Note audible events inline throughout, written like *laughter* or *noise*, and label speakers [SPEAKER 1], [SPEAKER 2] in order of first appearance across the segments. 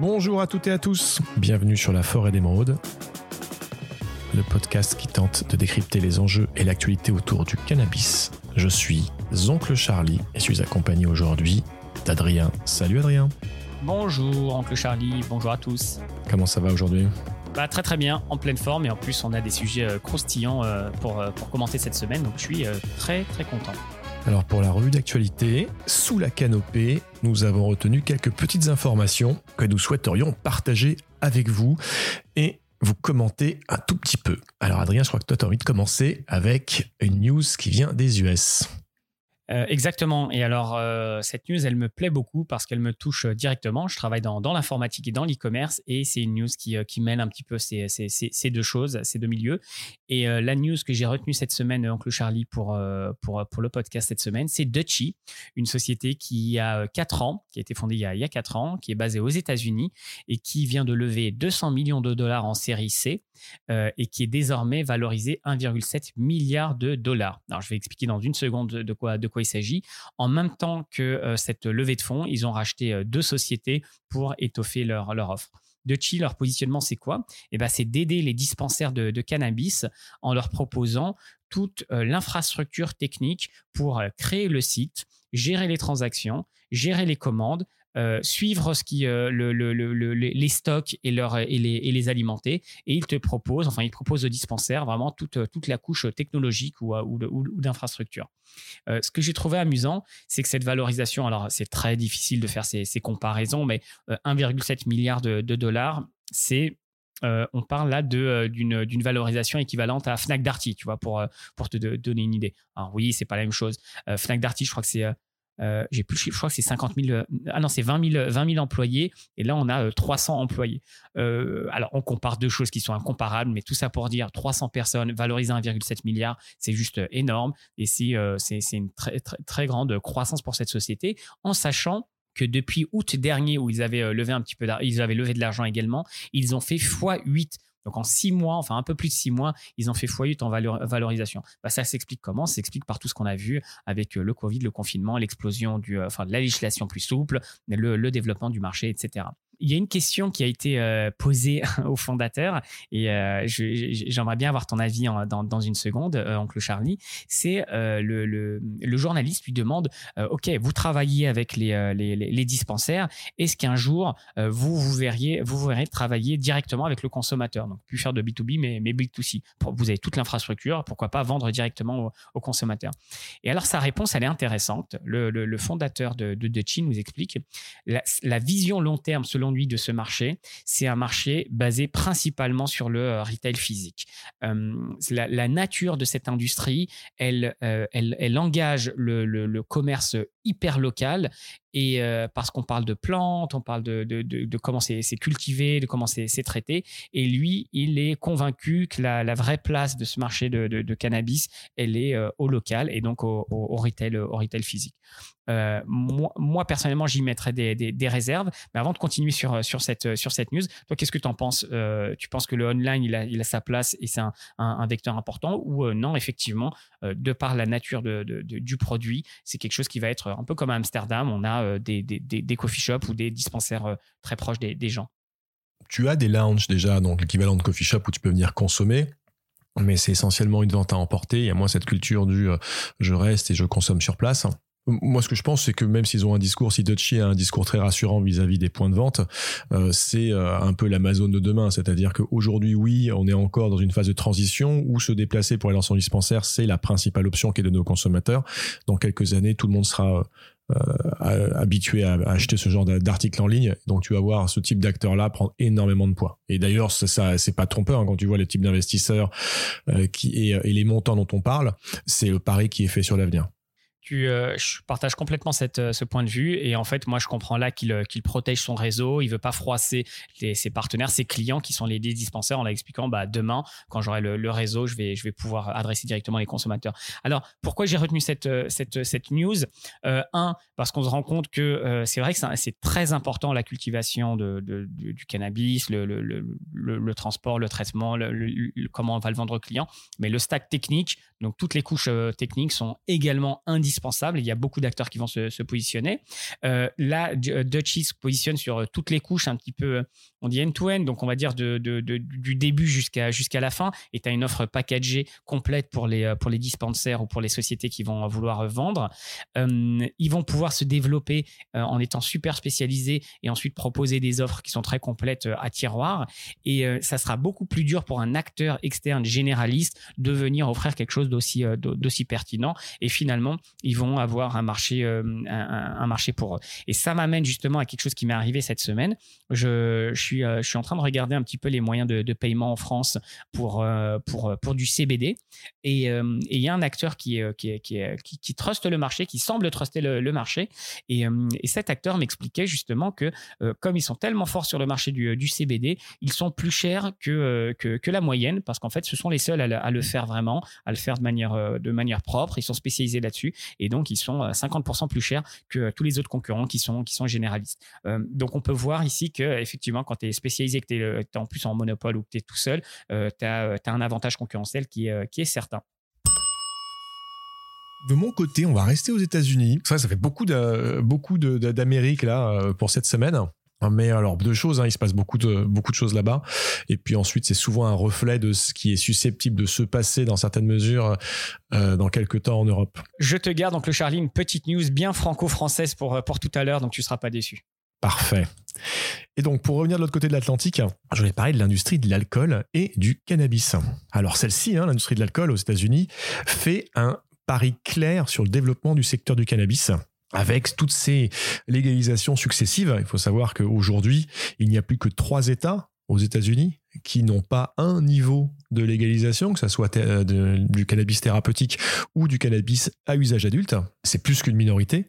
[SPEAKER 1] Bonjour à toutes et à tous, bienvenue sur la forêt d'émeraude, le podcast qui tente de décrypter les enjeux et l'actualité autour du cannabis. Je suis Oncle Charlie et suis accompagné aujourd'hui d'Adrien. Salut Adrien.
[SPEAKER 2] Bonjour Oncle Charlie, bonjour à tous.
[SPEAKER 1] Comment ça va aujourd'hui?
[SPEAKER 2] Bah, très très bien, en pleine forme et en plus on a des sujets euh, croustillants euh, pour, euh, pour commenter cette semaine donc je suis très très content.
[SPEAKER 1] Alors pour la revue d'actualité, sous la canopée, nous avons retenu quelques petites informations que nous souhaiterions partager avec vous et vous commenter un tout petit peu. Alors Adrien, je crois que toi tu as envie de commencer avec une news qui vient des US.
[SPEAKER 2] Euh, exactement. Et alors, euh, cette news, elle me plaît beaucoup parce qu'elle me touche euh, directement. Je travaille dans, l'informatique et dans l'e-commerce et c'est une news qui, qui, mêle un petit peu ces, deux choses, ces deux milieux. Et la news que j'ai retenue cette semaine, Oncle Charlie, pour le podcast cette semaine, c'est Dutchy, une société qui a 4 ans, qui a été fondée il y a, il y a 4 ans, qui est basée aux États-Unis et qui vient de lever 200 millions de dollars en série C et qui est désormais valorisée 1,7 milliard de dollars. Alors, je vais expliquer dans une seconde de quoi, il s'agit. En même temps que euh, cette levée de fonds, ils ont racheté euh, deux sociétés pour étoffer leur, leur offre de Chi, leur positionnement, c'est quoi? Eh ben, C'est d'aider les dispensaires de, cannabis en leur proposant toute euh, l'infrastructure technique pour créer le site, gérer les transactions, gérer les commandes, euh, suivre ce qui, euh, le, les stocks et, les, alimenter. Et il te propose, enfin, il propose au dispensaire vraiment toute, toute la couche technologique ou, ou, d'infrastructure. Euh, ce que j'ai trouvé amusant, c'est que cette valorisation, alors c'est très difficile de faire ces, comparaisons, mais 1,7 milliard de, dollars, c'est on parle là d'une, d'une valorisation équivalente à Fnac Darty, tu vois, pour, pour te donner une idée. Alors oui, c'est pas la même chose. Fnac Darty, je crois que c'est euh, j'ai plus je crois que c'est 50 000, euh, ah non, c'est 20 000, 20 000 employés, et là on a 300 euh, employés. alors on compare deux choses qui sont incomparables, mais tout ça pour dire 300 personnes valorisées 1,7 milliard, c'est juste énorme, et c'est une très, très, très grande croissance pour cette société, en sachant que depuis août dernier, où ils avaient levé un petit peu, ils avaient levé de l'argent également, ils ont fait x8 donc en six mois, enfin un peu plus de six mois, ils ont fait x8 en valorisation. Bah, ça s'explique comment? Ça s'explique par tout ce qu'on a vu avec euh, le Covid, le confinement, l'explosion du, euh, enfin, de la législation plus souple, le développement du marché, etc il y a une question qui a été euh, posée *laughs* au fondateur et euh, j'aimerais bien avoir ton avis dans, une seconde, euh, oncle Charlie. C'est le, le, journaliste lui demande Ok, vous travaillez avec les, dispensaires, est-ce qu'un jour vous, vous, verriez, verrez travailler directement avec le consommateur? Donc, plus faire de B2B, mais, mais B2C. Vous avez toute l'infrastructure, pourquoi pas vendre directement au, consommateur? Et alors, sa réponse, elle est intéressante. Le, fondateur de, de, nous explique la, la vision long terme, selon de ce marché, c'est un marché basé principalement sur le euh, retail physique. Euh, la, nature de cette industrie, elle, euh, elle, engage le, le, commerce hyper local et parce qu'on parle de plantes, on parle de, comment c'est cultivé, de comment c'est traité. Et lui, il est convaincu que la, vraie place de ce marché de, cannabis, elle est au local et donc au, retail, au retail physique. moi, moi, personnellement, j'y mettrais des, réserves. Mais avant de continuer sur, cette, sur cette news, toi, qu'est-ce que tu en penses Tu penses que le online, il a, sa place et c'est un, un, vecteur important ou non, effectivement, de par la nature du produit, c'est quelque chose qui va être un peu comme à Amsterdam, on a euh, des, des, coffee shops ou des dispensaires euh, très proches des, gens.
[SPEAKER 1] Tu as des lounges déjà, donc l'équivalent de coffee shop où tu peux venir consommer mais c'est essentiellement une vente à emporter. Il y a moins cette culture du euh, je reste et je consomme sur place. Moi, ce que je pense, c'est que même s'ils ont un discours, si Dutchy a un discours très rassurant vis-à-vis des points de vente, euh, c'est euh, un peu l'Amazon de demain. C'est-à-dire qu'aujourd'hui, oui, on est encore dans une phase de transition où se déplacer pour aller dans son dispensaire, c'est la principale option qui est de nos consommateurs. Dans quelques années, tout le monde sera euh, habitué à, acheter ce genre d'articles en ligne. Donc, tu vas voir ce type d'acteur-là prendre énormément de poids. Et d'ailleurs, ça, c'est pas trompeur hein, quand tu vois les types d'investisseurs qui et les montants dont on parle. C'est le pari qui est fait sur l'avenir.
[SPEAKER 2] Euh, je partage complètement euh, ce point de vue. Et en fait, moi, je comprends là qu'il euh, protège son réseau. Il veut pas froisser ses partenaires, ses clients qui sont les dispensaires en leur expliquant bah, demain, quand j'aurai le, réseau, je vais, pouvoir adresser directement les consommateurs. Alors, pourquoi j'ai retenu cette, news? Un, parce qu'on se rend compte que c'est vrai que c'est très important la cultivation du cannabis, le, transport, le traitement, comment on va le vendre aux clients. Mais le stack technique, donc toutes les couches techniques sont également indispensables Il y a beaucoup d'acteurs qui vont se, positionner. Euh, là, Dutchy se positionne sur toutes les couches, un petit peu, on dit end-to-end, donc on va dire du début jusqu'à jusqu'à la fin. Et tu as une offre packagée complète pour les, pour les dispensaires ou pour les sociétés qui vont vouloir vendre. ils vont pouvoir se développer en étant super spécialisés et ensuite proposer des offres qui sont très complètes à tiroir. Et ça sera beaucoup plus dur pour un acteur externe généraliste de venir offrir quelque chose d'aussi d'aussi pertinent. Et finalement, ils vont avoir un marché, un, marché pour eux. Et ça m'amène justement à quelque chose qui m'est arrivé cette semaine. Je, suis, je suis en train de regarder un petit peu les moyens de, paiement en France pour, pour du CBD. Et il y a un acteur qui, truste le marché, qui semble truster le, marché. Et, et, cet acteur m'expliquait justement que comme ils sont tellement forts sur le marché du, CBD, ils sont plus chers que, la moyenne parce qu'en fait, ce sont les seuls à le, faire vraiment, à le faire de manière propre. Ils sont spécialisés là-dessus et donc ils sont 50% plus chers que tous les autres concurrents qui sont, qui sont généralistes. donc on peut voir ici que effectivement, quand tu es spécialisé, que tu es, en plus en monopole ou que tu es tout seul, tu as, un avantage concurrentiel qui, qui est certain.
[SPEAKER 1] De mon côté, on va rester aux États-Unis. Ça, ça fait beaucoup d'Amérique là euh, pour cette semaine. Mais alors deux choses, hein, il se passe beaucoup de beaucoup de choses là-bas, et puis ensuite c'est souvent un reflet de ce qui est susceptible de se passer dans certaines mesures euh, dans quelques temps en Europe.
[SPEAKER 2] Je te garde donc le Charlie une petite news bien franco-française pour euh, pour tout à l'heure, donc tu seras pas déçu.
[SPEAKER 1] Parfait. Et donc, pour revenir de l'autre côté de l'Atlantique, je vais parler de l'industrie de l'alcool et du cannabis. Alors, celle-ci, hein, l'industrie de l'alcool aux États-Unis, fait un pari clair sur le développement du secteur du cannabis avec toutes ces légalisations successives. Il faut savoir qu'aujourd'hui, il n'y a plus que trois États aux États-Unis qui n'ont pas un niveau de légalisation, que ce soit euh, du cannabis thérapeutique ou du cannabis à usage adulte. C'est plus qu'une minorité.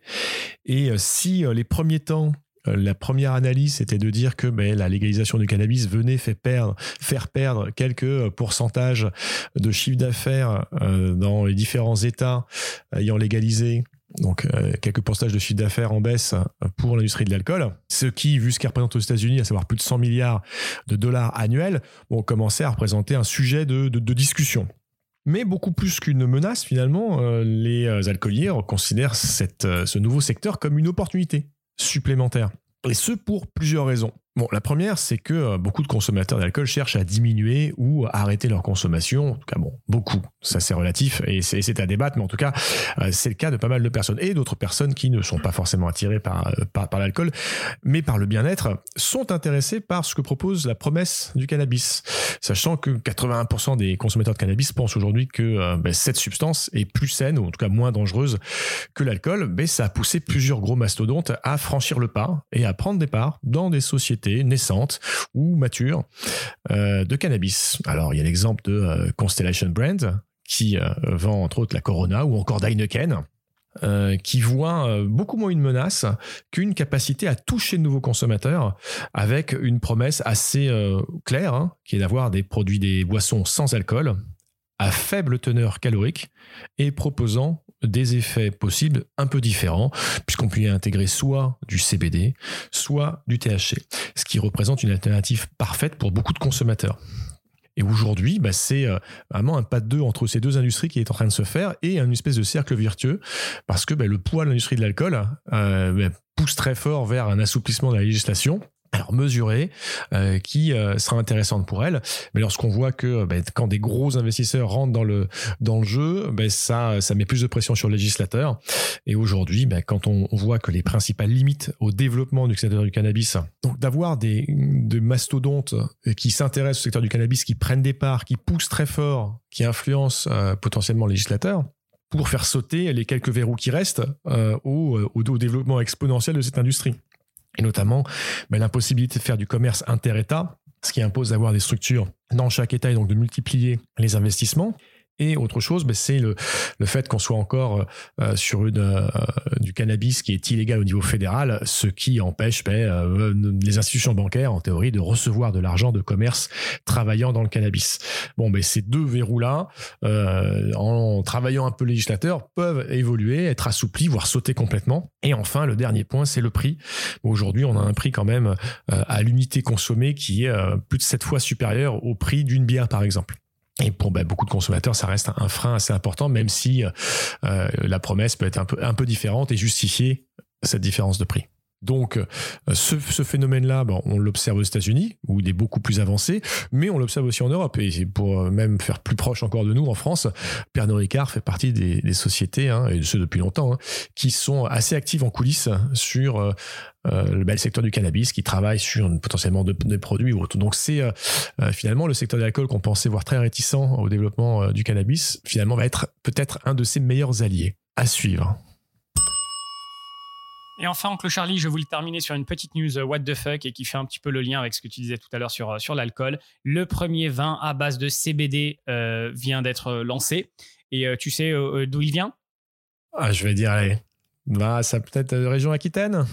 [SPEAKER 1] Et euh, si euh, les premiers temps la première analyse, était de dire que ben, la légalisation du cannabis venait faire perdre, faire perdre quelques euh, pourcentages de chiffre d'affaires euh, dans les différents États ayant légalisé donc quelques pourcentages de chiffre d'affaires en baisse pour l'industrie de l'alcool, ce qui, vu ce qu'elle représente aux États-Unis, à savoir plus de 100 milliards de dollars annuels, ont commencé à représenter un sujet de, discussion. Mais beaucoup plus qu'une menace, finalement, les alcooliers considèrent ce nouveau secteur comme une opportunité supplémentaire. Et ce pour plusieurs raisons. Bon, la première, c'est que euh, beaucoup de consommateurs d'alcool cherchent à diminuer ou arrêter leur consommation. En tout cas, bon, beaucoup, ça c'est relatif et c'est à débattre, mais en tout cas, euh, c'est le cas de pas mal de personnes et d'autres personnes qui ne sont pas forcément attirées par, euh, par, l'alcool, mais par le bien-être, sont intéressées par ce que propose la promesse du cannabis. Sachant que 81% des consommateurs de cannabis pensent aujourd'hui que ben, cette substance est plus saine, ou en tout cas moins dangereuse que l'alcool, mais ça a poussé plusieurs gros mastodontes à franchir le pas et à prendre des parts dans des sociétés naissante ou mature euh, de cannabis. Alors, il y a l'exemple de euh, Constellation Brand qui euh, vend entre autres la Corona ou encore Heineken. qui voit beaucoup moins une menace qu'une capacité à toucher de nouveaux consommateurs avec une promesse assez claire, hein, qui est d'avoir des produits, des boissons sans alcool, à faible teneur calorique et proposant des effets possibles un peu différents, puisqu'on peut y intégrer soit du CBD, soit du THC, ce qui représente une alternative parfaite pour beaucoup de consommateurs. Et aujourd'hui, bah, c'est euh, vraiment un pas de deux entre ces deux industries qui est en train de se faire et un espèce de cercle vertueux parce que bah, le poids de l'industrie de l'alcool euh, bah, pousse très fort vers un assouplissement de la législation alors mesurée, euh, qui euh, sera intéressante pour elle. Mais lorsqu'on voit que euh, ben, quand des gros investisseurs rentrent dans le dans le jeu, ben, ça ça met plus de pression sur le législateur. Et aujourd'hui, ben, quand on, voit que les principales limites au développement du secteur du cannabis, donc d'avoir des de mastodontes qui s'intéressent au secteur du cannabis, qui prennent des parts, qui poussent très fort, qui influencent potentiellement le législateur, pour faire sauter les quelques verrous qui restent au, au développement exponentiel de cette industrie et notamment ben, l'impossibilité de faire du commerce inter-État, ce qui impose d'avoir des structures dans chaque État et donc de multiplier les investissements. Et autre chose, ben, c'est le, le, fait qu'on soit encore euh, sur une, euh, du cannabis qui est illégal au niveau fédéral, ce qui empêche ben, euh, les institutions bancaires, en théorie, de recevoir de l'argent de commerce travaillant dans le cannabis. Bon, ben, ces deux verrous-là, en travaillant un peu législateur, peuvent évoluer, être assouplis, voire sauter complètement. Et enfin, le dernier point, c'est le prix. Aujourd'hui, on a un prix quand même à l'unité consommée qui est plus de sept fois supérieur au prix d'une bière, par exemple. Et pour bah, beaucoup de consommateurs, ça reste un, frein assez important, même si la promesse peut être un peu différente et justifier cette différence de prix. Donc, euh, ce, phénomène-là, on l'observe aux États-Unis, où il est beaucoup plus avancé, mais on l'observe aussi en Europe. Et pour euh, même faire plus proche encore de nous, en France, Pernod Ricard fait partie des, sociétés, hein, et ce depuis longtemps, hein, qui sont assez actives en coulisses sur euh, le, secteur du cannabis, qui travaillent sur potentiellement des produits ou autres. Donc, c'est finalement le secteur de l'alcool qu'on pensait voir très réticent au développement du cannabis, finalement va être peut-être un de ses meilleurs alliés. À suivre.
[SPEAKER 2] Et enfin, Oncle Charlie, je voulais terminer sur une petite news euh, what the fuck et qui fait un petit peu le lien avec ce que tu disais tout à l'heure sur, euh, l'alcool. Le premier vin à base de CBD euh, vient d'être lancé. Et tu sais d'où il vient?
[SPEAKER 1] Ah, Je vais dire, allez, bah, ça peut-être de région Aquitaine?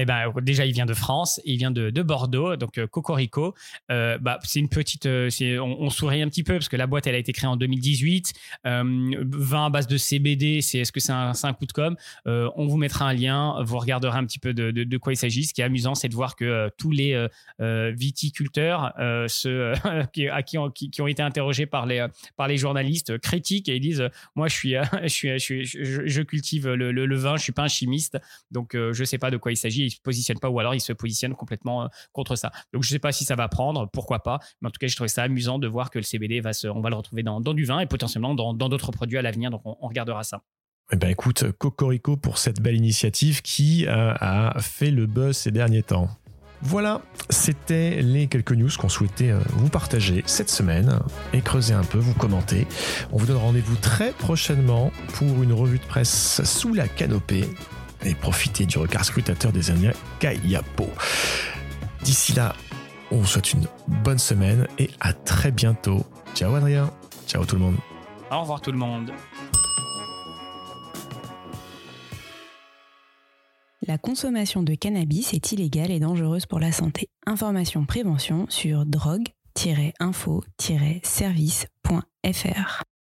[SPEAKER 2] Eh ben, déjà, il vient de France, il vient de, Bordeaux, donc euh, Cocorico. Euh, bah, c'est une petite. Euh, on, sourit un petit peu parce que la boîte, elle a été créée en 2018. vin à base de CBD, c'est est-ce que c'est un, coup de com? On vous mettra un lien, vous regarderez un petit peu de, quoi il s'agit. Ce qui est amusant, c'est de voir que tous les viticulteurs, *laughs* qui, à qui, ont, qui, ont été interrogés par les, par les journalistes, critiquent et ils disent Moi, *laughs* je, suis, je, suis, je, cultive le, le, vin, je suis pas un chimiste, donc je sais pas de quoi il s'agit il se positionne pas ou alors il se positionne complètement euh, contre ça. Donc je sais pas si ça va prendre, pourquoi pas, mais en tout cas je trouvais ça amusant de voir que le CBD va se, on va le retrouver dans, du vin et potentiellement dans d'autres produits à l'avenir. Donc on, regardera ça.
[SPEAKER 1] Eh ben écoute, Cocorico pour cette belle initiative qui euh, a fait le buzz ces derniers temps. Voilà, c'était les quelques news qu'on souhaitait euh, vous partager cette semaine et creuser un peu, vous commenter. On vous donne rendez-vous très prochainement pour une revue de presse sous la canopée et profiter du regard scrutateur des Indiens Kayapo. D'ici là, on vous souhaite une bonne semaine et à très bientôt. Ciao Adrien, ciao tout le monde.
[SPEAKER 2] Au revoir tout le monde.
[SPEAKER 3] La consommation de cannabis est illégale et dangereuse pour la santé. Information prévention sur drogue-info-service.fr.